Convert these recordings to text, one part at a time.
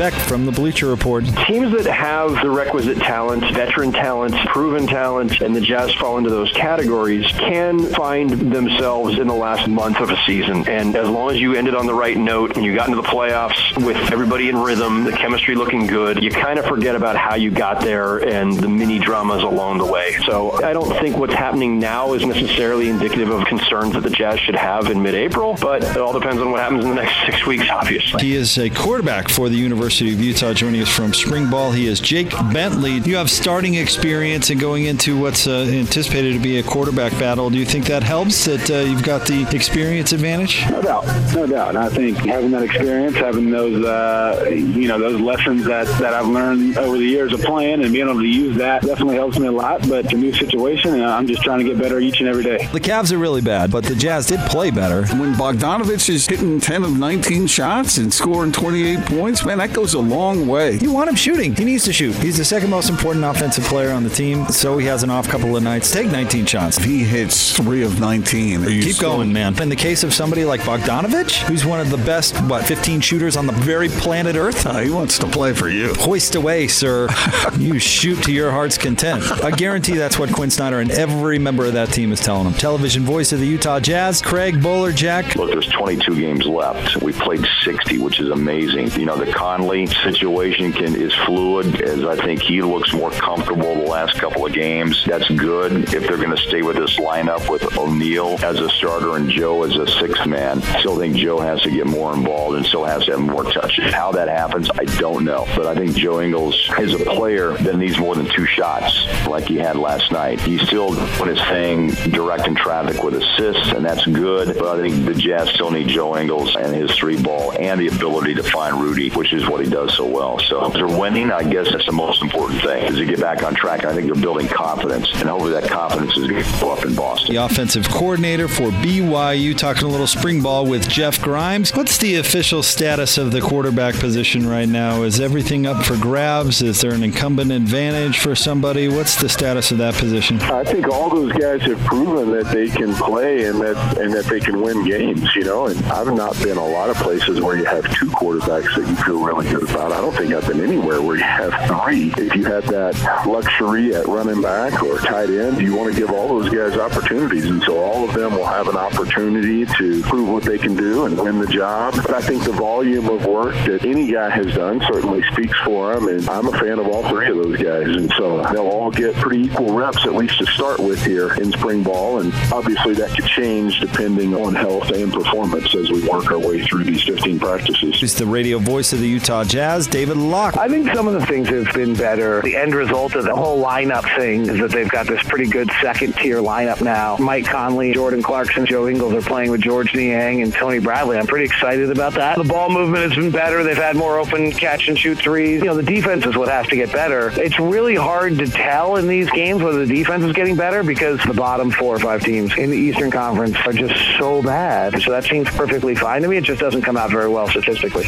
Beck from the Bleacher Report. Teams that have the requisite talent, veteran talent, proven talent, and the Jazz fall into those categories can find themselves in the last month of a season. And as long as you ended on the right note and you got into the playoffs with everybody in rhythm, the chemistry looking good, you kind of forget about how you got there and the mini dramas along the way. So I don't think what's happening now is necessarily indicative of concerns that the Jazz should have in mid-April, but it all depends on what happens in the next six weeks, obviously. He is a quarterback for the University of Utah. Joining us from spring ball, he is Jake Bentley. You have starting experience and going into what's uh, anticipated to be a quarterback battle. Do you think that helps that uh, you've got the experience advantage? No doubt, no doubt. And I think having that experience, having those, uh, you know, those lessons that, that I've learned over the years of playing and being able to use that definitely helps me a lot. But it's a new situation, and I'm just trying to get better each and every day. The Cavs are really bad, but the Jazz did play better. When Bogdanovich is hitting 10 of 19 shots and scoring 28 points, man, that goes a long way. You want him shooting. He needs to shoot. He's the second most important offensive player on the team, so he has an off couple of nights. Take 19 shots. If he hits three of 19, keep still... going, man. In the case of somebody like Bogdanovich, who's one of the best, what, 15 shooters on the very planet Earth, uh, he wants to play for you. Hoist away, sir. you shoot to your heart's content. I guarantee that's what Quin Snyder and every member of that team is telling him. Television voice of the Utah Jazz, Craig Bolerjack. Look, there's 22 games left. We played 60, which is amazing. You know, the Conley situation can is fluid, as I think he looks more comfortable the last couple of games. That's good if they're going to stay with this lineup with O'Neale as a starter and Joe as a sixth man. Still think Joe has to get more involved and still has to have more touches. How that happens, I don't know. But I think Joe Ingles is a player that needs more than two shots like he had last night. He's still doing his thing, directing traffic with assists, and that's good. But I think the Jazz still need Joe Ingles and his three ball and the ability to find Rudy, which is what he does so well. So if they're winning, I guess that's the most important thing is to get back on track. I think they're building confidence, and hopefully that confidence is going to go up in Boston. The offensive coordinator for BYU talking a little spring ball with Jeff Grimes. What's the official status of the quarterback position right now? Is everything up for grabs? Is there an incumbent advantage for somebody? What's the status of that position? I think all those guys have proven that they can play and that and that they can win games. You know, and I've not been a lot of places where you have two quarterbacks that you feel really about. I don't think I've been anywhere where you have three. If you have that luxury at running back or tight end, you want to give all those guys opportunities, and so all of them will have an opportunity to prove what they can do and win the job. But I think the volume of work that any guy has done certainly speaks for them, and I'm a fan of all three of those guys, and so they'll all get pretty equal reps at least to start with here in spring ball, and obviously that could change depending on health and performance as we work our way through these 15 practices. It's the radio voice of the Utah Jazz, David Locke. I think some of the things have been better. The end result of the whole lineup thing is that they've got this pretty good second tier lineup now. Mike Conley, Jordan Clarkson, Joe Ingles are playing with Georges Niang and Tony Bradley. I'm pretty excited about that. The ball movement has been better. They've had more open catch and shoot threes. You know, the defense is what has to get better. It's really hard to tell in these games whether the defense is getting better because the bottom four or five teams in the Eastern Conference are just so bad. So that seems perfectly fine to me. It just doesn't come out very well statistically.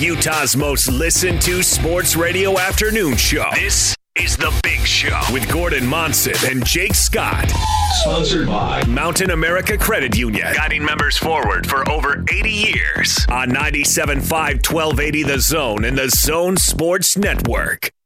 Utah's most listened to sports radio afternoon show. This is The Big Show with Gordon Monson and Jake Scott. Sponsored by Mountain America Credit Union, guiding members forward for over 80 years on 97.5 1280 The Zone and The Zone Sports Network.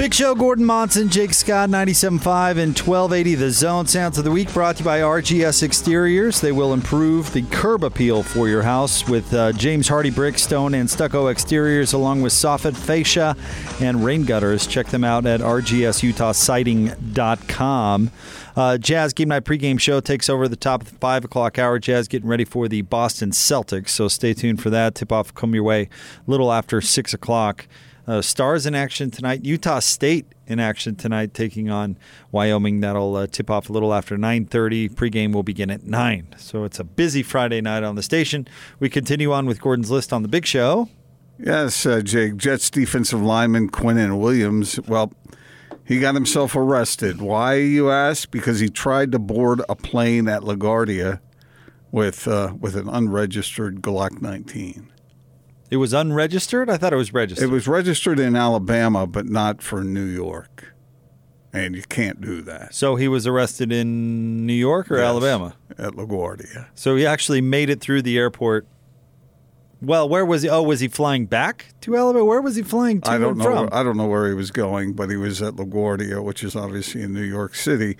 Big Show, Gordon Monson, Jake Scott, 97.5 and 1280 The Zone. Sounds of the Week brought to you by RGS Exteriors. They will improve the curb appeal for your house with uh, James Hardie brick, stone, and stucco exteriors, along with soffit, fascia, and rain gutters. Check them out at rgsutahsiding.com. Uh, Jazz Game Night pregame show takes over the top of the 5 o'clock hour. Jazz getting ready for the Boston Celtics, so stay tuned for that. Tip off come your way a little after 6 o'clock. Uh, Stars in action tonight. Utah State in action tonight, taking on Wyoming. That'll uh, tip off a little after 9:30. Pregame will begin at nine. So it's a busy Friday night on the station. We continue on with Gordon's list on the Big Show. Yes, uh, Jake. Jets defensive lineman Quinnen Williams. Well, he got himself arrested. Why, you ask? Because he tried to board a plane at LaGuardia with uh, with an unregistered Glock 19. It was unregistered. I thought it was registered. It was registered in Alabama, but not for New York, and you can't do that. so he was arrested in New York or Yes, Alabama. at LaGuardia. So he actually made it through the airport. Well, where was he? Oh, was he flying back to Alabama? Where was he flying to I don't know. from? I don't know where he was going, but he was at LaGuardia, which is obviously in New York City,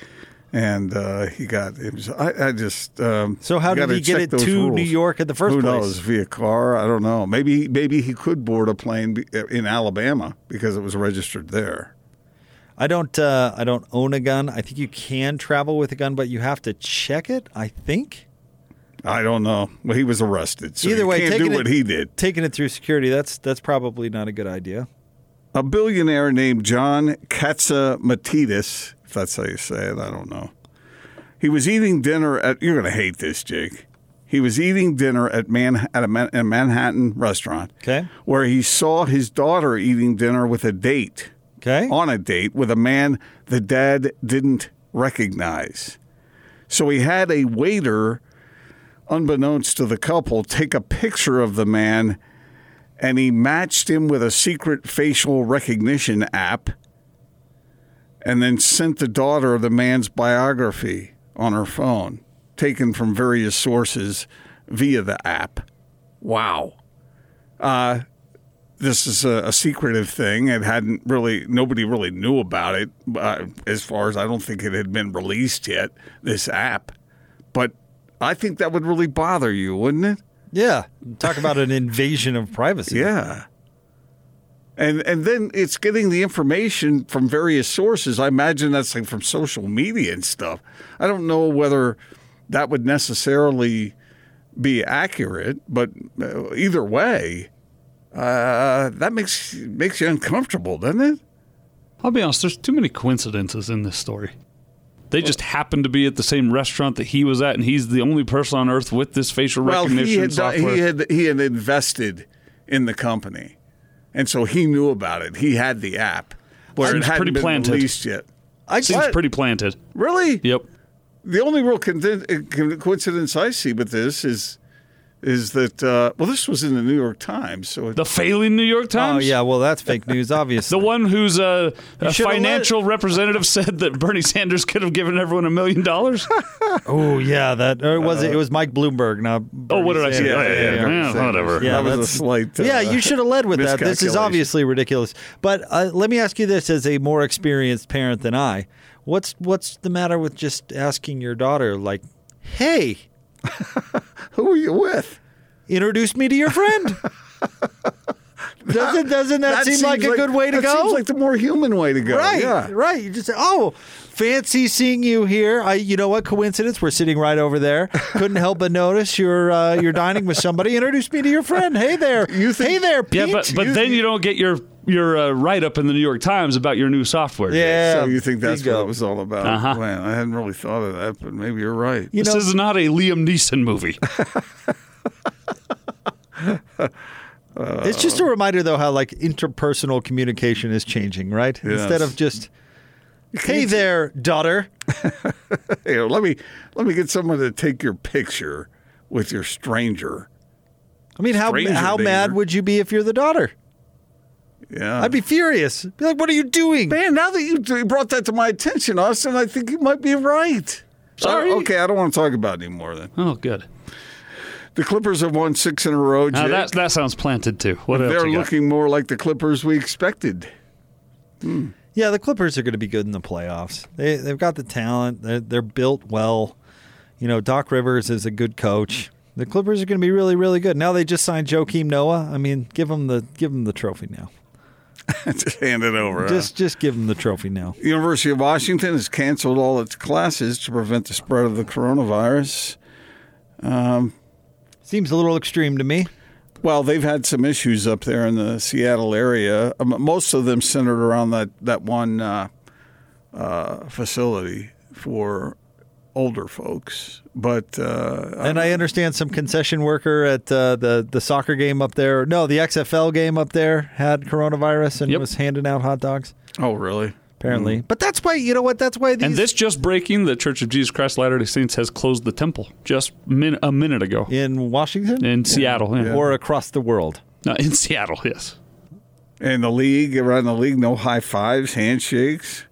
and uh, he got. It was. I, I just. Um, So how did he get it to rules. New York in the first Who place? knows? Via car? I don't know. Maybe maybe he could board a plane in Alabama because it was registered there. I don't. Uh, I don't own a gun. I think you can travel with a gun, but you have to check it. I think. I don't know. Well, he was arrested. So Either way, do it, what he did. Taking it through security. That's that's probably not a good idea. A billionaire named John Catsimatidis, if that's how you say it, I don't know. He was eating dinner at, you're going to hate this, Jake. He was eating dinner at, Man, at a, Man, a Manhattan restaurant Okay. where he saw his daughter eating dinner with a date, Okay. on a date with a man the dad didn't recognize. So he had a waiter, unbeknownst to the couple, take a picture of the man and he matched him with a secret facial recognition app and then sent the daughter of the man's biography on her phone, taken from various sources via the app. Wow. Uh, this is a, a secretive thing. It hadn't really, nobody really knew about it uh, as far as I don't think it had been released yet, this app. But I think that would really bother you, wouldn't it? Yeah. Talk about an invasion of privacy. Yeah. And and then it's getting the information from various sources. I imagine that's like from social media and stuff. I don't know whether that would necessarily be accurate, but uh, either way, uh, that makes makes you uncomfortable, doesn't it? I'll be honest, there's too many coincidences in this story. They just happened to be at the same restaurant that he was at, and he's the only person on earth with this facial Well, recognition he had, software. he had he had invested in the company, and so he knew about it. He had the app, where Seems it hadn't pretty been planted. released yet. I Seems what? pretty planted. Really? Yep. The only real con- con- coincidence I see with this is is that uh, well, this was in the New York Times, so it, The failing New York Times? Oh yeah. Well, that's fake news. Obviously. The one whose uh, a let financial representative said that Bernie Sanders could have given everyone a million dollars. Oh yeah. That or was it? It was Mike Bloomberg. Not. Oh, what did I say? Bernie Yeah, Sanders. yeah, yeah. Sanders. whatever. Yeah, that was a that's- slight. Uh, yeah, you should have led with that. This is obviously ridiculous. But uh, let me ask you this: as a more experienced parent than I, what's what's the matter with just asking your daughter, like, "Hey, Who are you with? introduce me to your friend"? doesn't doesn't that, seem seems like a good way to that go? Seems like the more human way to go. Right, Yeah. right. You just say, "Oh, fancy seeing you here." I, you know what? Coincidence. We're sitting right over there. Couldn't help but notice you're uh, you're dining with somebody. Introduce me to your friend. Hey there. You think- hey there, Pete. Yeah, but but then you don't get your your uh, write up in the New York Times about your new software. yeah. So you think that's what it was all about? Uh-huh. Man, I hadn't really thought of that, but maybe you're right. You this know, is not a Liam Neeson movie. It's just a reminder, though, how like interpersonal communication is changing, right? Yes. Instead of just, "Hey there, daughter." Here, let me let me get someone to take your picture with your stranger. I mean, how Stranger how mad would you be if you're the daughter? Yeah, I'd be furious. Be like, "What are you doing?" Man, now that you you brought that to my attention, Austin, I think you might be right. Sorry. Uh, okay, I don't want to talk about it anymore then. Oh, good. The Clippers have won six in a row. Now Jake. that that sounds planted too. What else They're you got? looking more like the Clippers we expected. Yeah, the Clippers are going to be good in the playoffs. They they've got the talent. They're, they're built well. You know, Doc Rivers is a good coach. The Clippers are going to be really really good. Now they just signed Joakim Noah. I mean, give them the give them the trophy now. Just hand it over. huh? Just just give them the trophy now. University of Washington has canceled all its classes to prevent the spread of the coronavirus. Seems a little extreme to me. Well, they've had some issues up there in the Seattle area. Um, Most of them centered around that that one uh, uh, facility for older folks. But uh, And I understand some concession worker at uh, the the soccer game up there. No, the XFL game up there had coronavirus and Yep. was handing out hot dogs. oh, really? Apparently, but that's why you know what? That's why these And this just breaking, the Church of Jesus Christ Latter day Saints has closed the temple just min- a minute ago in Washington in Seattle. Yeah. or across the world. No, in Seattle, yes. And the league around the league, no high fives, handshakes.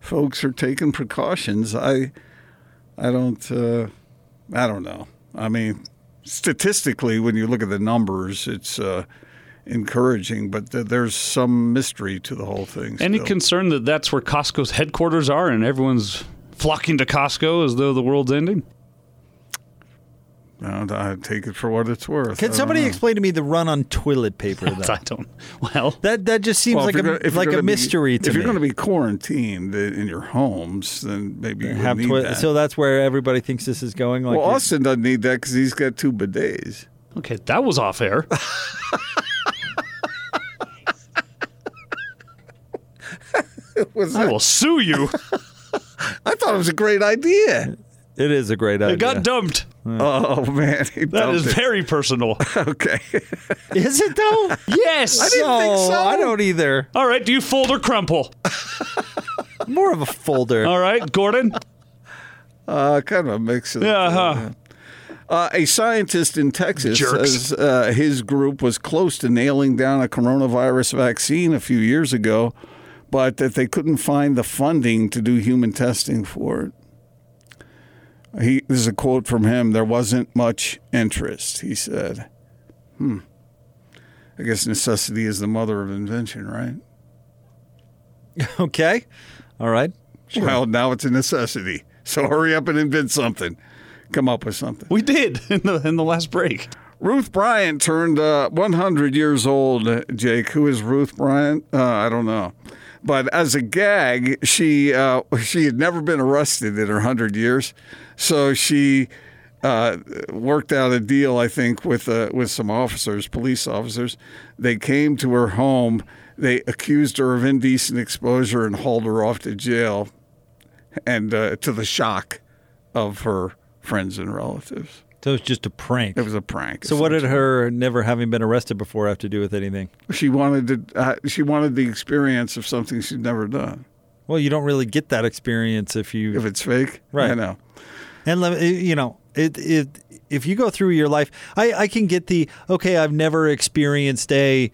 Folks are taking precautions. I, I don't, uh, I don't know. I mean, statistically, when you look at the numbers, it's uh, encouraging, but th- there's some mystery to the whole thing. Any still. concern that that's where Costco's headquarters are and everyone's flocking to Costco as though the world's ending? No, I take it for what it's worth. I Can somebody explain to me the run on toilet paper? Though? I don't. Well, that that just seems Well, like a gonna- like a gonna be- mystery to If me. If you're going to be quarantined in your homes, then maybe you have would need twi- that. so that's where everybody thinks this is going. Like well, Austin doesn't need that because he's got two bidets. okay, that was off air. Was I that- will sue you. I thought it was a great idea. it is a great idea. It got dumped. Oh man, he That dumped it. very personal. okay. Is it though? yes. I didn't think so. I don't either. All right, do you fold or crumple? More of a folder. All right, Gordon. Uh, kind of a mix of. Yeah, huh. Uh, a scientist in Texas Jerks. says uh, his group was close to nailing down a coronavirus vaccine a few years ago, but that they couldn't find the funding to do human testing for it. He, this is a quote from him. There wasn't much interest, he said. Hmm. I guess necessity is the mother of invention, right? Okay. All right. Well, now it's a necessity. So hurry up and invent something. Come up with something. We did in the in the last break. Ruth Bryant turned uh, 100 years old, Jake. Who is Ruth Bryant? Uh, I don't know. But as a gag, she uh, she had never been arrested in her 100 years. So she uh, worked out a deal, I think, with uh, with some officers, police officers. They came to her home. They accused her of indecent exposure and hauled her off to jail, and uh, to the shock of her friends and relatives. So it was just a prank. It was a prank. So what did her never having been arrested before have to do with anything? She wanted to. Uh, she wanted the experience of something she'd never done. Well, you don't really get that experience if you If it's fake, Right. I know. And you know, it it if you go through your life, I I can get the okay. I've never experienced a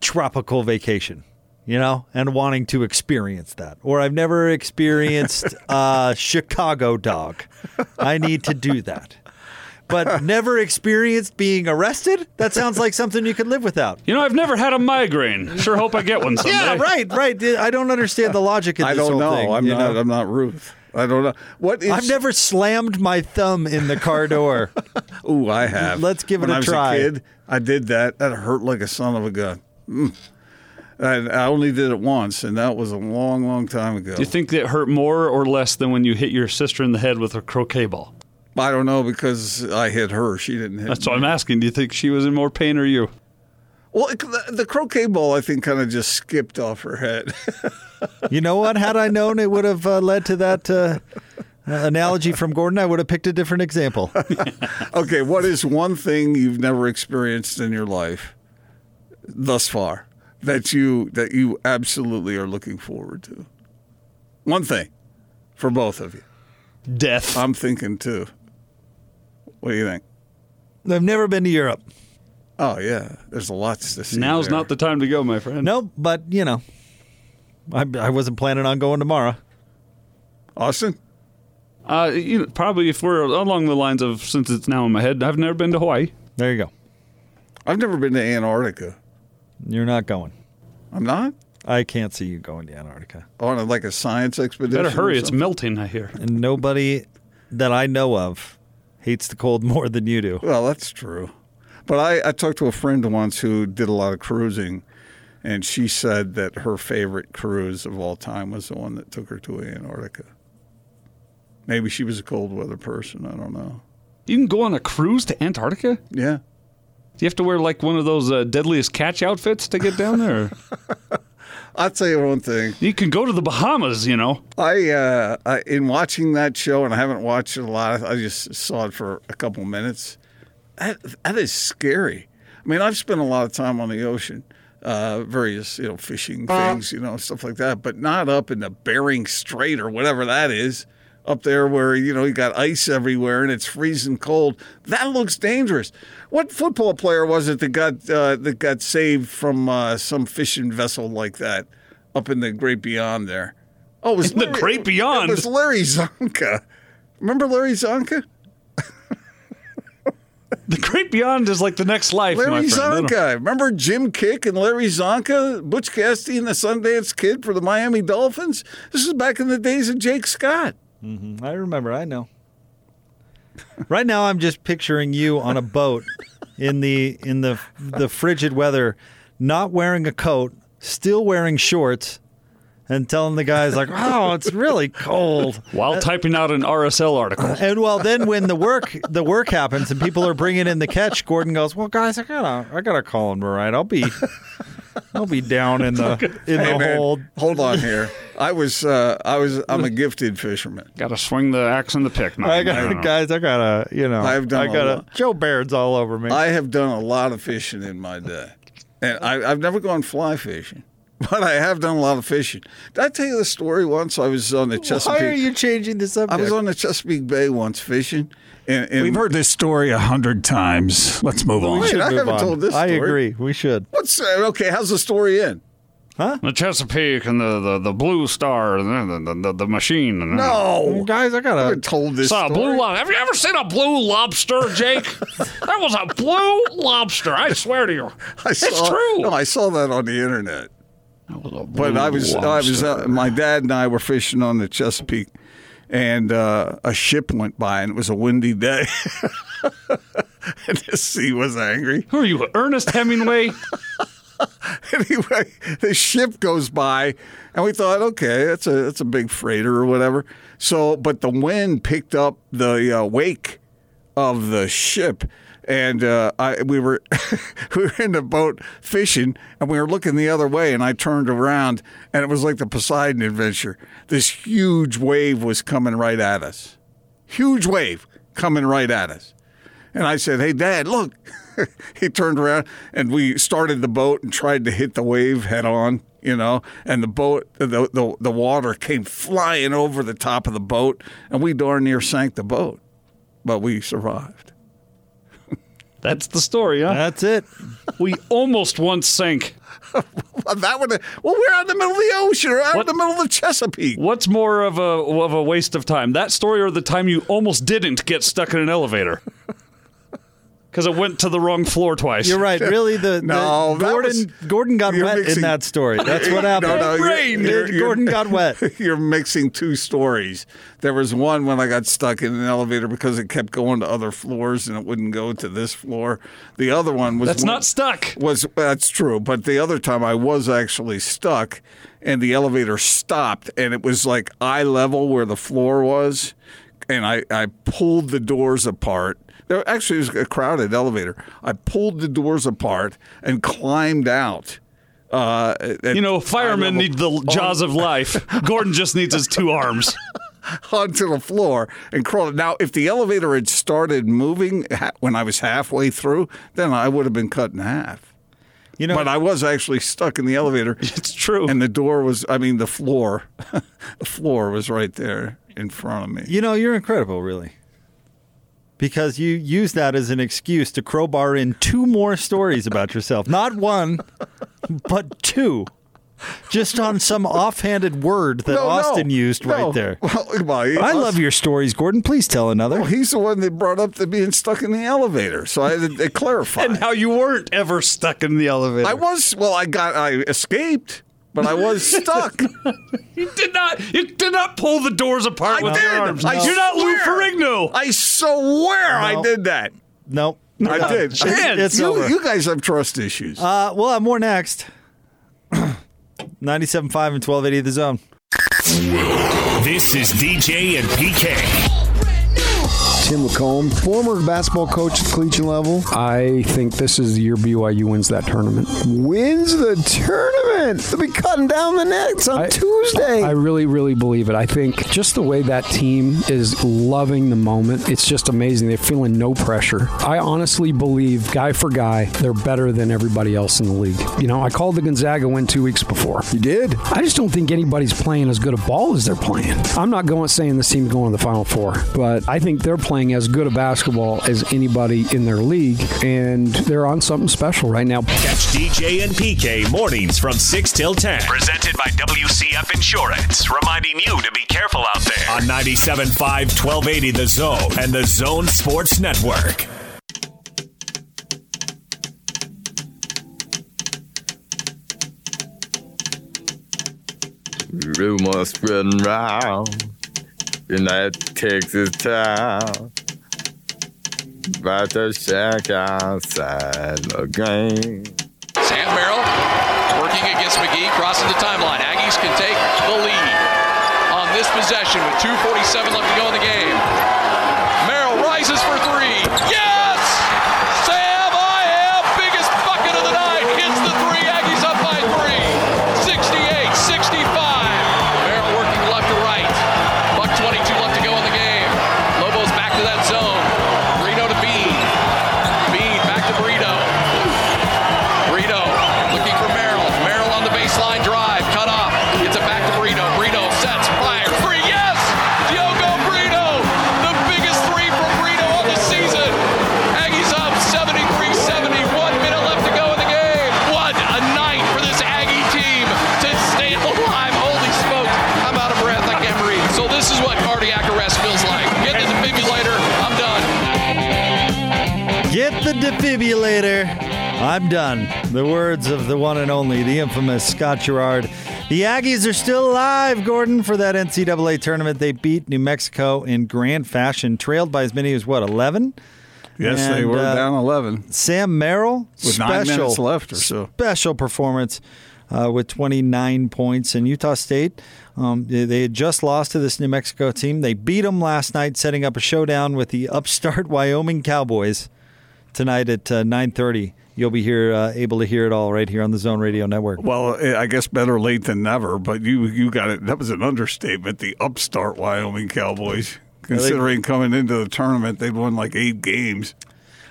tropical vacation, you know, and wanting to experience that, or I've never experienced a Chicago dog. I need to do that. But never experienced being arrested? That sounds like something you could live without. You know, I've never had a migraine. Sure hope I get one someday. Yeah, right, right. I don't understand the logic of I this don't whole know. thing, I'm not know? I'm not Ruth. I don't know. What is? I've never slammed my thumb in the car door. Ooh, I have. Let's give it when a I was try. A kid, I did that. That hurt like a son of a gun. Mm. I, I only did it once, and that was a long, long time ago. Do you think that hurt more or less than when you hit your sister in the head with a croquet ball? I don't know because I hit her. She didn't hit. That's me. what I'm asking. Do you think she was in more pain or you? Well, the, the croquet ball, I think, kind of just skipped off her head. You know what? Had I known it would have uh, led to that uh, analogy from Gordon, I would have picked a different example. okay, what is one thing you've never experienced in your life thus far that you that you absolutely are looking forward to? One thing for both of you. Death. I'm thinking too. What do you think? I've never been to Europe. Oh yeah, there's lots to see. Now's there. not the time to go, my friend. No, but you know, I, I wasn't planning on going tomorrow. Austin. Uh, you know, probably if we're along the lines of since it's now in my head, I've never been to Hawaii. There you go. I've never been to Antarctica. You're not going. I'm not I can't see you going to Antarctica. on a, like a science expedition. Better hurry, it's melting. I hear. And nobody that I know of hates the cold more than you do. Well, that's true. But I, I talked to a friend once who did a lot of cruising, and she said that her favorite cruise of all time was the one that took her to Antarctica. Maybe she was a cold weather person. I don't know. You can go on a cruise to Antarctica. Yeah. Do you have to wear like one of those uh, deadliest catch outfits to get down there? I'll tell you one thing. you can go to the Bahamas, you know. I, uh, I in watching that show, and I haven't watched it a lot. I just saw it for a couple minutes. That, that is scary. I mean, I've spent a lot of time on the ocean, uh, various you know fishing things, you know stuff like that, but not up in the Bering Strait or whatever that is. Up there where you know you got ice everywhere and it's freezing cold. That looks dangerous. What football player was it that got uh, that got saved from uh, some fishing vessel like that up in the great beyond there? Oh, it was In the great beyond? It was Larry Csonka. Remember Larry Csonka? The Great Beyond is like the next life. Larry friend. Csonka. Remember Jim Kiick and Larry Csonka? Butch Cassidy and the Sundance Kid for the Miami Dolphins? This is back in the days of Jake Scott. I remember. I know. Right now, I'm just picturing you on a boat in the in the the frigid weather, not wearing a coat, still wearing shorts, and telling the guys like, "Oh, it's really cold." While uh, typing out an RSL article. And well, then when the work the work happens and people are bringing in the catch, Gordon goes, "Well, guys, I gotta I gotta call him right. I'll be I'll be down in the in Hey, the man, hold." hold on here. I was, uh, I was, I'm a gifted fisherman. Got to swing the axe and the pick. I man. got know. guys. I gotta you know. I've done I a gotta. Joe Baird's all over me. I have done a lot of fishing in my day, and I, I've never gone fly fishing, but I have done a lot of fishing. Did I tell you the story once? I was on the Chesapeake. Why are you changing the I was on the Chesapeake Bay once fishing, and, and We've heard this story a hundred times. Let's move on. Wait, I Move haven't on. told this I story. agree. We should. What's uh, okay? How's the story end? Huh? The Chesapeake and the, the, the Blue Star and the, the, the, the machine. And No, Guys, I I gotta. haven't told this Saw a blue lobster. Have you ever seen a blue lobster, Jake? that was a blue lobster. I swear to you, I it's saw, true. No, I saw that on the internet. That was a But I was, I was, uh, my dad and I were fishing on the Chesapeake, and uh, a ship went by, and it was a windy day, and the sea was angry. Who are you, Ernest Hemingway? anyway, the ship goes by, and we thought, okay, that's a that's a big freighter or whatever. So, but the wind picked up the uh, wake of the ship, and uh, I we were we were in the boat fishing, and we were looking the other way, and I turned around, and it was like the Poseidon adventure. This huge wave was coming right at us, huge wave coming right at us. And I said, Hey, Dad, look. he turned around and we started the boat and tried to hit the wave head on, you know, and the boat, the, the, the water came flying over the top of the boat and we darn near sank the boat, but we survived. That's the story, huh? That's it. we almost once sank. Well, that would well, we're out in the middle of the ocean, or out What? in the middle of the Chesapeake. What's more of a of a waste of time? That story or the time you almost didn't get stuck in an elevator? Because it went to the wrong floor twice. You're right. Really, the, No, the Gordon was- Gordon got you're wet in that story. That's what happened. No, no, you're- Rain. you're- you're- Gordon got wet. You're mixing two stories. There was one when I got stuck in an elevator because it kept going to other floors and it wouldn't go to this floor. The other one was That's when- not stuck. Was that's true, but the other time I was actually stuck, and the elevator stopped, and it was like eye level where the floor was, and I I pulled the doors apart. There actually was a crowded elevator. I pulled the doors apart and climbed out. Uh, at You know, firemen need the jaws of life. Gordon just needs his two arms. onto the floor and crawled. Now, if the elevator had started moving when I was halfway through, then I would have been cut in half. You know, But I was actually stuck in the elevator. It's true. And the door was, I mean, the floor, the floor was right there in front of me. you know, you're incredible, really. Because you use that as an excuse to crowbar in two more stories about yourself. Not one, but two. Just on some offhanded word that No, no, Austin used no. right there. Well, well, he- I love your stories, Gordon. Please tell another. Well, he's the one that brought up the being stuck in the elevator, so I had to clarify. and how you weren't ever stuck in the elevator. I was well. I got. I escaped, but I was stuck. You did not. You did not pull the doors apart I with did. your arms. I You're not Lou swear. Ferrigno. I swear I did that. Nope. I did. chance. It's you, over. you guys have trust issues. Uh, we'll have more next. 97.5 and 1280 the zone. This is DJ and PK. Tim LaComb, former basketball coach at the collegiate level. I think this is the year BYU wins that tournament. Wins the tournament. They'll be cutting down the nets on I- Tuesday. I really, really believe it. I think just the way that team is loving the moment, it's just amazing. They're feeling no pressure. I honestly believe, guy for guy, they're better than everybody else in the league. You know, I called the Gonzaga win two weeks before. you did. I just don't think anybody's playing as good a ball as they're playing. I'm not going saying this team's going to the Final Four, but I think they're playing as good a basketball as anybody in their league, and they're on something special right now. Catch DJ and PK mornings from 6 till 10. Presented by WCF Insurance. Reminding you to be careful out there. On 97.5 1280 The Zone and The Zone Sports Network. Rumors spreading round in that Texas town about the shack outside the game. Sam Merrill working against McGee, crossing the timeline. Aggies can take the lead on this possession with 2.47 left to go in the game. I'm done. The words of the one and only, the infamous Scott Garrard. The Aggies are still alive, Gordon, for that NCAA tournament. They beat New Mexico in grand fashion, trailed by as many as what, 11? Yes, they were uh, down 11 Sam Merrill, with nine special, minutes left or so. special performance uh, with 29 points. in Utah State, um, they, they had just lost to this New Mexico team. They beat them last night, setting up a showdown with the upstart Wyoming Cowboys tonight at uh, 9:30. You'll be here, uh, able to hear it all right here on the Zone Radio Network. Well, eh, I guess better late than never, but you you got it. That was an understatement. The upstart Wyoming Cowboys, considering coming into the tournament, they'd won like eight games.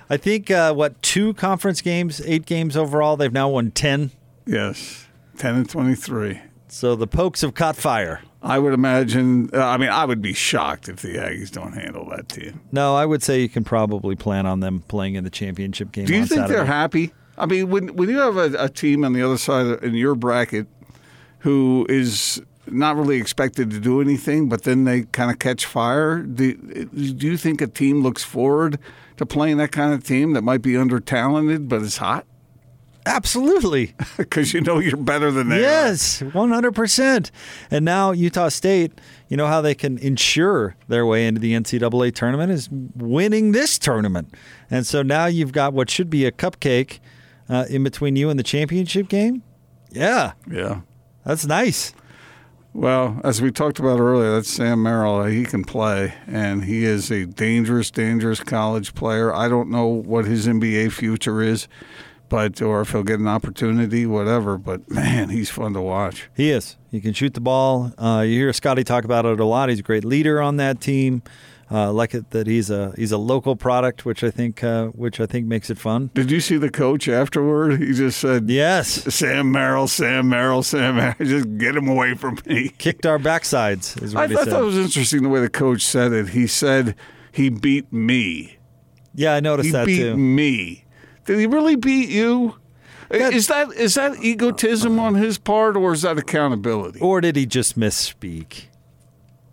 I think uh, what two conference games, eight games overall. They've now won 10. Yes, ten and twenty-three. So the Pokes have caught fire. I would imagine. Uh, I mean, I would be shocked if the Aggies don't handle that team. No, I would say you can probably plan on them playing in the championship game. Do you think Saturday. they're happy? I mean, when when you have a, a team on the other side of, in your bracket who is not really expected to do anything, but then they kind of catch fire, do, do you think a team looks forward to playing that kind of team that might be under talented but is hot? Absolutely. Because you know you're better than they are. Yes, 100%. And now Utah State, you know how they can ensure their way into the NCAA tournament is winning this tournament. And so now you've got what should be a cupcake uh, in between you and the championship game. Yeah, Yeah. that's nice. Well, as we talked about earlier, that's Sam Merrill. He can play, and he is a dangerous, dangerous college player. I don't know what his NBA future is, but or if he'll get an opportunity, whatever. But man, he's fun to watch. He is. He can shoot the ball. Uh, you hear Scotty talk about it a lot. He's a great leader on that team. Uh, like it that he's a he's a local product, which I think uh, which I think makes it fun. Did you see the coach afterward? He just said, "Yes, Sam Merrill, Sam Merrill, Sam Merrill. Just get him away from me." Kicked our backsides. Is what I he thought said. that was interesting the way the coach said it. He said he beat me. yeah, I noticed he that beat too. me. Did he really beat you? is that is that egotism on his part, or is that accountability? Or did he just misspeak?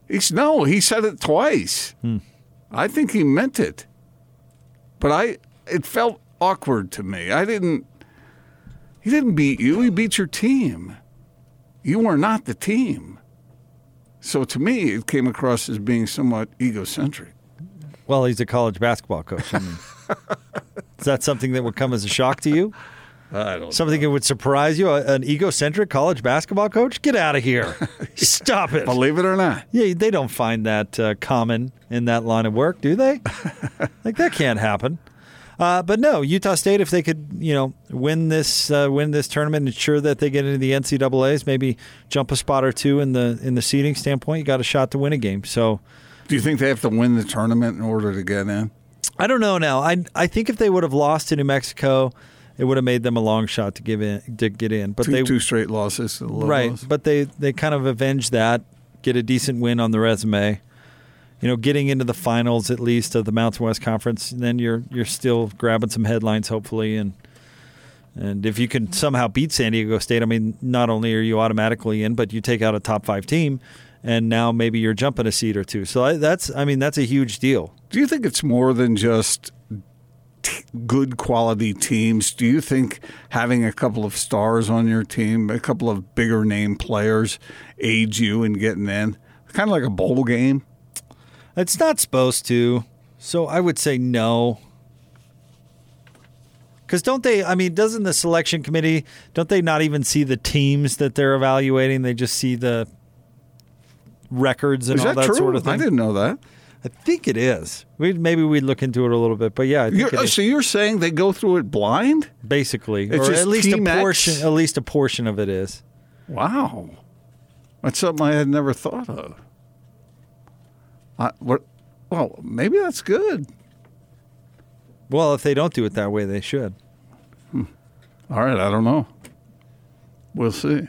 He's no. He said it twice. Hmm. I think he meant it, but I it felt awkward to me. I didn't. He didn't beat you. He beat your team. You were not the team. So to me, it came across as being somewhat egocentric. Well, he's a college basketball coach. I mean, is that something that would come as a shock to you? I don't. Something that would surprise you? An egocentric college basketball coach? Get out of here! Stop it! Believe it or not. Yeah, they don't find that uh, common in that line of work, do they? like that can't happen. Uh, but no, Utah State, if they could, you know, win this uh, win this tournament, ensure that they get into the NCAA's, maybe jump a spot or two in the in the seeding standpoint, you got a shot to win a game. So, Do you think they have to win the tournament in order to get in? I don't know now. I I think if they would have lost to New Mexico, it would have made them a long shot to give in to get in. But two, they two straight losses. Right, Lobos. but they they kind of avenge that, get a decent win on the resume. You know, getting into the finals at least of the Mountain West Conference, then you're you're still grabbing some headlines, hopefully, and and if you can somehow beat San Diego State, I mean, not only are you automatically in, but you take out a top five team, and now maybe you're jumping a seat or two. So I, that's, I mean, that's a huge deal. Do you think it's more than just t- good quality teams? Do you think having a couple of stars on your team, a couple of bigger name players, aids you in getting in? Kind of like a bowl game. It's not supposed to. So I would say no. Because don't they? I mean, doesn't the selection committee? Don't they not even see the teams that they're evaluating? They just see the records and Is all that that, true? sort of thing. I didn't know that. I think it is. We maybe we'd look into it a little bit, but yeah, I think You're, oh, is. so you're saying they go through it blind? basically, It's or at least a portion. At least a portion of it is. Wow, that's something I had never thought of. I, what? Well, maybe that's good. Well, if they don't do it that way, they should. Hmm. All right, I don't know. We'll see.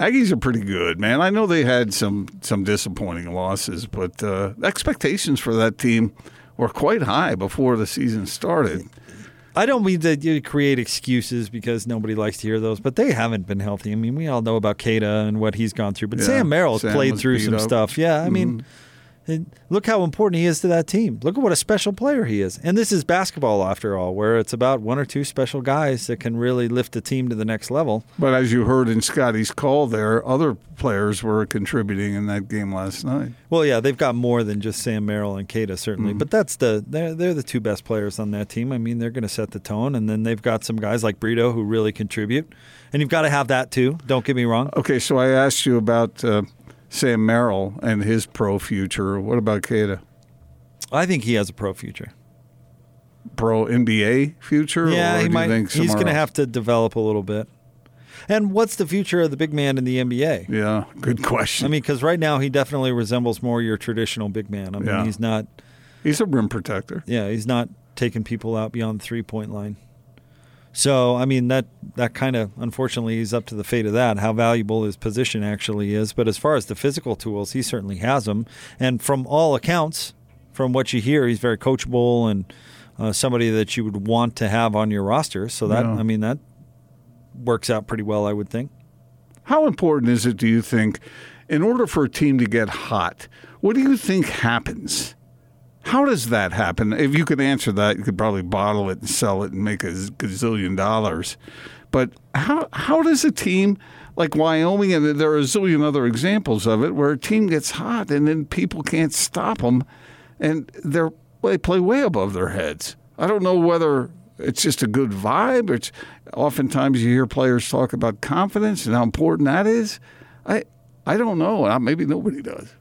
Aggies are pretty good, man. I know they had some some disappointing losses, but uh, expectations for that team were quite high before the season started. I don't mean to you create excuses because nobody likes to hear those, but they haven't been healthy. I mean, we all know about Queta and what he's gone through, but Yeah, Sam Merrill's Sam played through some up. stuff. Yeah, I mean, it- look how important he is to that team. Look at what a special player he is. And this is basketball, after all, where it's about one or two special guys that can really lift a team to the next level. But as you heard in Scotty's call, there other players were contributing in that game last night. Well, yeah, they've got more than just Sam Merrill and Queta, certainly. Mm-hmm. But that's the they're they're the two best players on that team. I mean, they're going to set the tone, and then they've got some guys like Brito who really contribute, and you've got to have that too. Don't get me wrong. Okay, so I asked you about uh, Sam Merrill and his pro future. What about Queta? I think he has a pro future. Pro NBA future? Yeah, or he do you might. think He's going to have to develop a little bit. And what's the future of the big man in the NBA? Yeah, good question. I mean, because right now he definitely resembles more your traditional big man. I mean, Yeah. he's not. He's a rim protector. Yeah, he's not taking people out beyond the three point line. So I mean that that kind of unfortunately is up to the fate of that. How valuable his position actually is, but as far as the physical tools, he certainly has them. And from all accounts, from what you hear, he's very coachable and uh, somebody that you would want to have on your roster. So that Yeah. I mean that works out pretty well, I would think. How important is it, do you think, in order for a team to get hot? What do you think happens? How does that happen? If you could answer that, you could probably bottle it and sell it and make a gazillion dollars. But how how does a team like Wyoming and there are a zillion other examples of it where a team gets hot and then people can't stop them, and they're they play way above their heads. I don't know whether it's just a good vibe. It's oftentimes you hear players talk about confidence and how important that is. I I don't know. Maybe nobody does.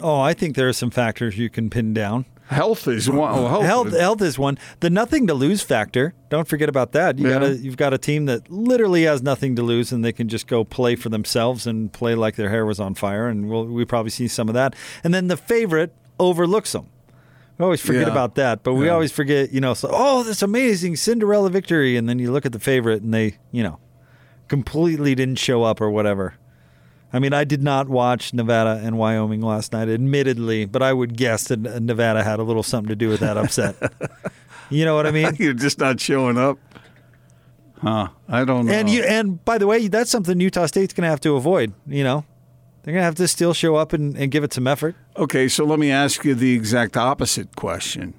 Oh, I think there are some factors you can pin down. Health is one. oh, health, health, health is one. The nothing to lose factor. Don't forget about that. You Yeah. got a, you've got a team that literally has nothing to lose, and they can just go play for themselves and play like their hair was on fire. And we'll we probably see some of that. And then the favorite overlooks them. We always forget Yeah. about that, but we Yeah. always forget. You know, so oh, this amazing Cinderella victory, and then you look at the favorite, and they, you know, completely didn't show up or whatever. I mean, I did not watch Nevada and Wyoming last night, admittedly, but I would guess that Nevada had a little something to do with that upset. you know what I mean? You're just not showing up. Huh? I don't know. And you, and by the way, that's something Utah State's going to have to avoid. You know, they're going to have to still show up and, and give it some effort. Okay, so let me ask you the exact opposite question.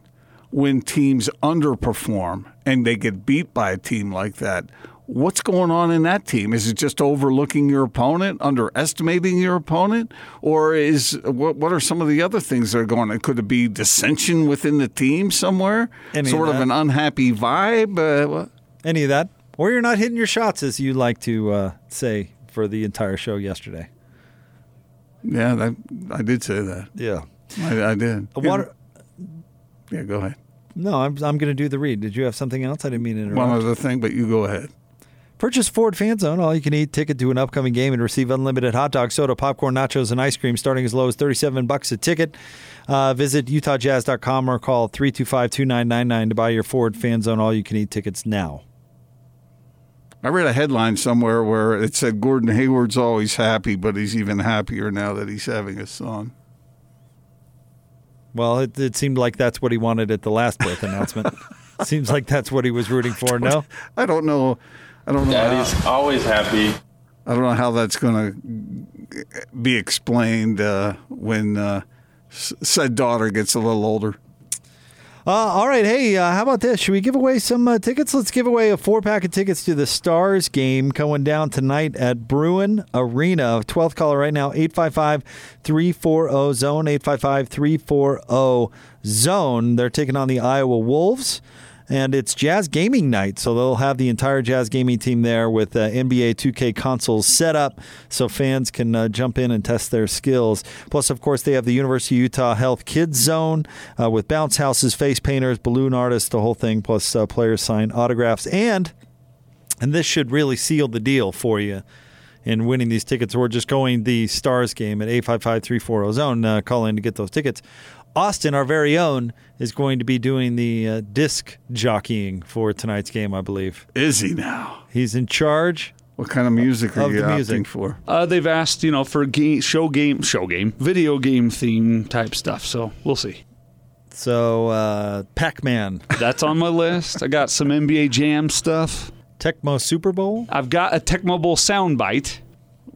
When teams underperform and they get beat by a team like that, what's going on in that team? Is it just overlooking your opponent, underestimating your opponent, or is what? What are some of the other things that are going on? Could it be dissension within the team somewhere? Any sort of that. an unhappy vibe? Uh. Any of that, or you're not hitting your shots, as you like to uh, say for the entire show yesterday. Yeah, that, I did say that. Yeah, I, I did. Water. Yeah, go ahead. No, I'm I'm going to do the read. Did you have something else? I didn't mean to interrupt. One other thing, but you go ahead. Purchase Ford Fan Zone, all you can eat ticket to an upcoming game and receive unlimited hot dog, soda, popcorn, nachos, and ice cream starting as low as 37 bucks a ticket. Uh, visit utahjazz.com or call 325-2999 to buy your Ford Fan Zone all you can eat tickets now. I read a headline somewhere where it said Gordon Hayward's always happy, but he's even happier now that he's having a son. Well, it, it seemed like that's what he wanted at the last birth announcement. Seems like that's what he was rooting for. No, I don't know. I don't know. Daddy's how, always happy. I don't know how that's going to be explained uh, when uh, said daughter gets a little older. Uh, all right. Hey, uh, how about this? Should we give away some uh, tickets? Let's give away a four pack of tickets to the Stars game going down tonight at Bruin Arena. 12th caller right now, 855 340 zone, 855 340 zone. They're taking on the Iowa Wolves and it's Jazz Gaming Night. So they'll have the entire Jazz Gaming team there with uh, NBA 2K consoles set up so fans can uh, jump in and test their skills. Plus, of course, they have the University of Utah Health Kids Zone uh, with bounce houses, face painters, balloon artists, the whole thing, plus uh, players sign autographs. And, and this should really seal the deal for you in winning these tickets or just going the Stars game at 855 340 zone. Uh, call to get those tickets. Austin, our very own, is going to be doing the uh, disc jockeying for tonight's game, I believe. Is he now? He's in charge. What kind of music are Of you the music. for? Uh, they've asked, you know, for game, show game, show game, video game theme type stuff. So we'll see. So, uh, Pac Man. That's on my list. I got some NBA Jam stuff. Tecmo Super Bowl. I've got a Tecmo Bowl soundbite.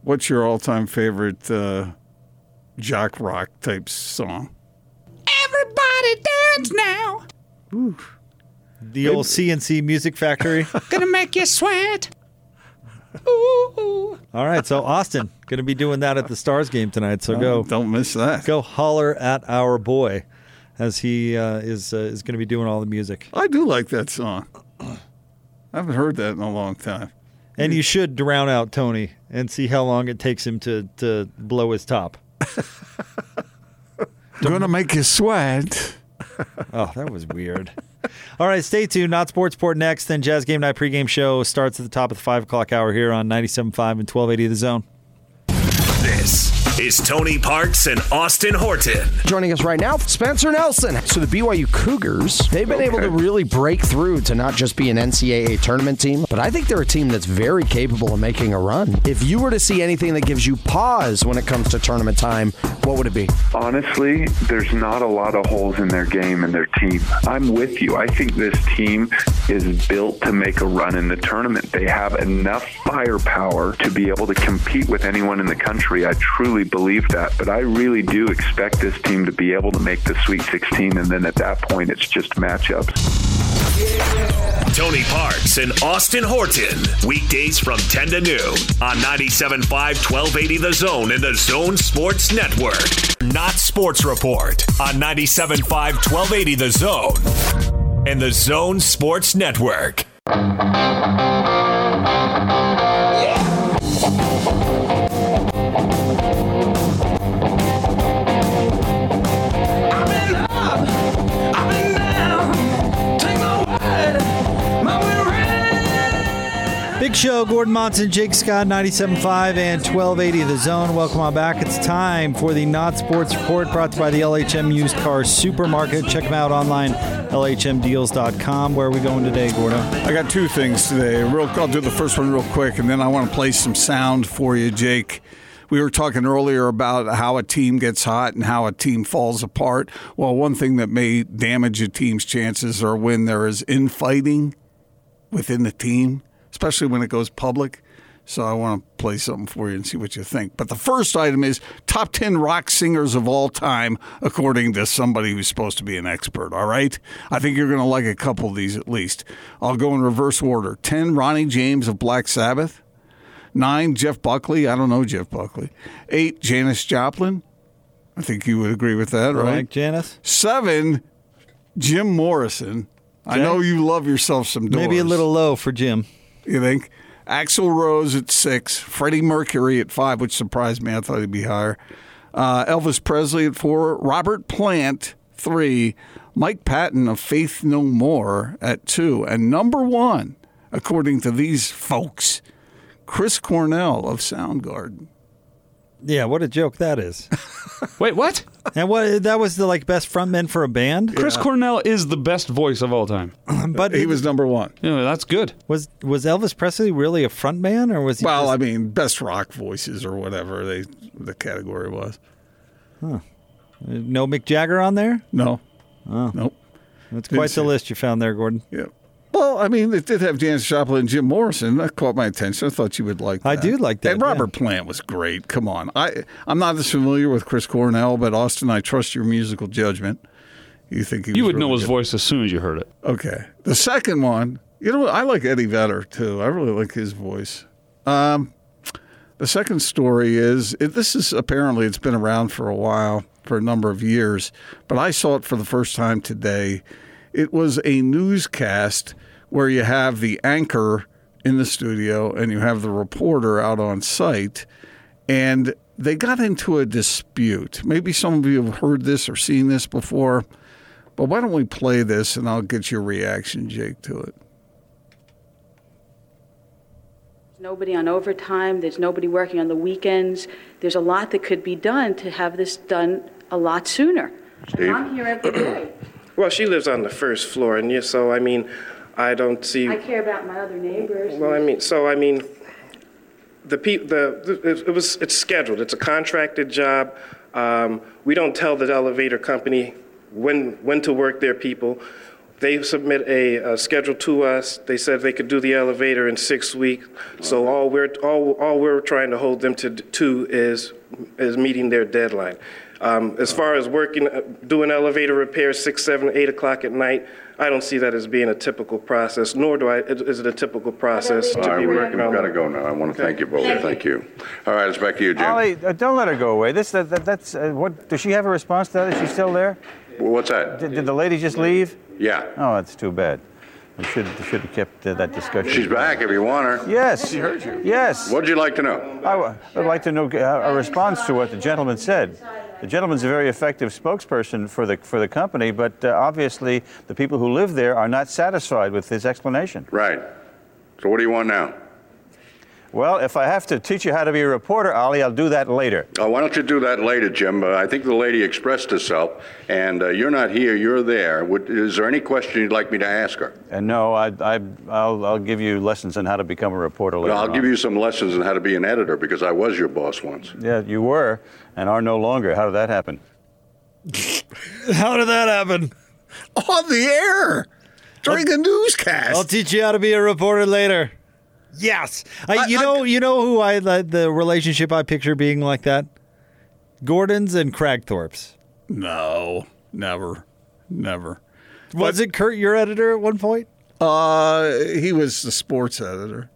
What's your all-time favorite uh, jock rock type song? Everybody dance now. Ooh. The old C+C Music Factory. Gonna make you sweat. Ooh. All right, so Austin going to be doing that at the Stars game tonight. So Oh, go, don't miss that. Go holler at our boy, as he uh, is uh, is going to be doing all the music. I do like that song. I haven't heard that in a long time. And you should drown out Tony and see how long it takes him to to blow his top. Gonna make you sweat. Oh, that was weird. All right, stay tuned. Not Sports Report next. Then Jazz Game Night pregame show starts at the top of the 5 o'clock hour here on 97.5 and 1280 The Zone. This is Tony Parks and Austin Horton. Joining us right now, Spencer Nelson. So the BYU Cougars, they've been able to really break through to not just be an NCAA tournament team, but I think they're a team that's very capable of making a run. If you were to see anything that gives you pause when it comes to tournament time, what would it be? Honestly, there's not a lot of holes in their game and their team. I'm with you. I think this team is built to make a run in the tournament. They have enough firepower to be able to compete with anyone in the country. I truly believe that. But I really do expect this team to be able to make the Sweet 16, and then at that point, it's just matchups. Tony Parks and Austin Horton. Weekdays from 10 to noon on 97.5 1280 The Zone and the Zone Sports Network. Not Sports Report on 97.5 1280 The Zone and the Zone Sports Network. Big show, Gordon Monson, Jake Scott, 97.5 and 1280 The Zone. Welcome on back. It's time for the Not Sports Report brought to you by the LHM Used Car Supermarket. Check them out online, lhmdeals.com. Where are we going today, Gordon? I got two things today. Real, I'll do the first one real quick, and then I want to play some sound for you, Jake. We were talking earlier about how a team gets hot and how a team falls apart. Well, one thing that may damage a team's chances are when there is infighting within the team, especially when it goes public. So I want to play something for you and see what you think. But the first item is top 10 rock singers of all time, according to somebody who's supposed to be an expert. All right? I think you're going to like a couple of these at least. I'll go in reverse order 10, Ronnie James of Black Sabbath. Nine, Jeff Buckley. I don't know Jeff Buckley. Eight, Janis Joplin. I think you would agree with that, right? Like Janis? Seven, Jim Morrison. I know you love yourself some doors. Maybe a little low for Jim. You think? Axl Rose at six, Freddie Mercury at five, which surprised me. I thought he'd be higher. Uh, Elvis Presley at four, Robert Plant three, Mike Patton of Faith No More at two, and number one, according to these folks, Chris Cornell of Soundgarden. Yeah, what a joke that is. Wait, what? And what that was the like best frontman for a band? Chris Cornell is the best voice of all time. but he was number one. Yeah, that's good. Was was Elvis Presley really a frontman or was he Well, just- I mean, best rock voices or whatever they the category was. Huh. No Mick Jagger on there? No. Oh. Nope. That's Didn't quite see the it. list you found there, Gordon. Yeah. Well, I mean, it did have Janis Joplin and Jim Morrison. That caught my attention. I thought you would like that. I do like that, And Robert Plant was great. Come on. I, I'm not as familiar with Chris Cornell, but Austin, I trust your musical judgment. You think he You would know his good. voice as soon as you heard it. Okay. The second one, you know, what? I like Eddie Vedder too. I really like his voice. Um, the second story is it, this is apparently it's been around for a while, for a number of years, but I saw it for the first time today. It was a newscast where you have the anchor in the studio and you have the reporter out on site, and they got into a dispute. Maybe some of you have heard this or seen this before. But why don't we play this and I'll get your reaction, Jake, to it. nobody on overtime, there's nobody working on the weekends. There's a lot that could be done to have this done a lot sooner. Steve? I'm here every day. Well, she lives on the first floor, and yeah, so I mean, I don't see. I care about my other neighbors. Well, I mean, so I mean, the pe- the, the it was it's scheduled. It's a contracted job. Um, we don't tell the elevator company when when to work their people. They submit a, a schedule to us. They said they could do the elevator in six weeks. So all we're all all we're trying to hold them to to is is meeting their deadline. Um, as far as working, uh, doing elevator repairs six, seven, eight o'clock at night, I don't see that as being a typical process. Nor do I is it a typical process to All right, be we- working we've on. got to go now. I want to thank you both. Thank you. All right, it's back to you, Jim. Ollie, uh, don't let her go away. This, that, that, that's uh, what. Does she have a response to that? Is she still there? What's that? Did, did the lady just leave? Yeah. Oh, that's too bad. We should should have kept uh, that discussion. She's back if you want her. Yes. She heard you. Yes. What'd you like to know? I w- would like to know uh, a response to what the gentleman said. The gentleman's a very effective spokesperson for the for the company, but uh, obviously the people who live there are not satisfied with his explanation. Right. So what do you want now? Well, if I have to teach you how to be a reporter, Ollie, I'll do that later. Oh, why don't you do that later, Jim? Uh, I think the lady expressed herself, and uh, you're not here, you're there. Would, is there any question you'd like me to ask her? And no, I, I, I'll, I'll give you lessons on how to become a reporter later. Well, I'll on. give you some lessons on how to be an editor because I was your boss once. Yeah, you were, and are no longer. How did that happen? How did that happen? On the air during a newscast. I'll teach you how to be a reporter later. Yes, I, you know, you know who I the, the relationship I picture being like that. Gordon's and Kragthorpe's. No, never, never. Was it Kurt your editor at one point? Uh, he was the sports editor.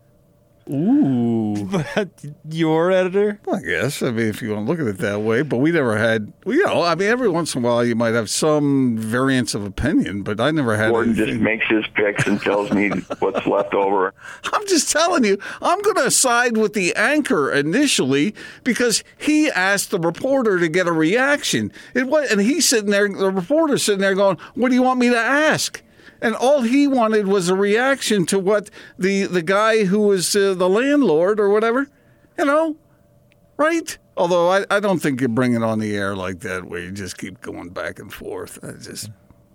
Ooh, But your editor? I guess. I mean, if you want to look at it that way, but we never had. well, You know, I mean, every once in a while you might have some variance of opinion, but I never had. Gordon just makes his picks and tells me what's left over. I'm just telling you, I'm going to side with the anchor initially because he asked the reporter to get a reaction. It was, and he's sitting there, the reporter's sitting there going, "What do you want me to ask?" And all he wanted was a reaction to what the the guy who was uh, the landlord or whatever, you know, right? Although I, I don't think you bring it on the air like that, where you just keep going back and forth. I just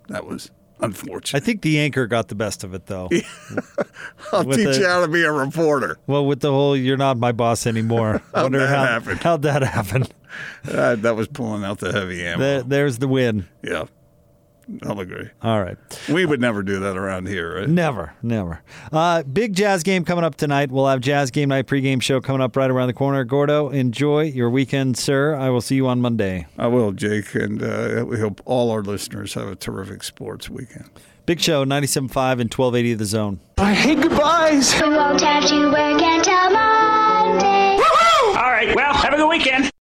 that was unfortunate. I think the anchor got the best of it, though. I'll With teach the- you how to be a reporter. Well, with the whole "you're not my boss anymore," I wonder that how happen? how'd that happen. Uh, that was pulling out the heavy ammo. There, there's the win. Yeah, I'll agree. All right. We would never do that around here, right? Never, never. Uh, big jazz game coming up tonight. We'll have jazz game night pregame show coming up right around the corner. Gordo, enjoy your weekend, sir. I will see you on Monday. I will, Jake, and uh, we hope all our listeners have a terrific sports weekend. Big show, 97.5 and 1280 of the zone. I hate goodbyes. We won't have to work until Monday. All right, well, have a good weekend.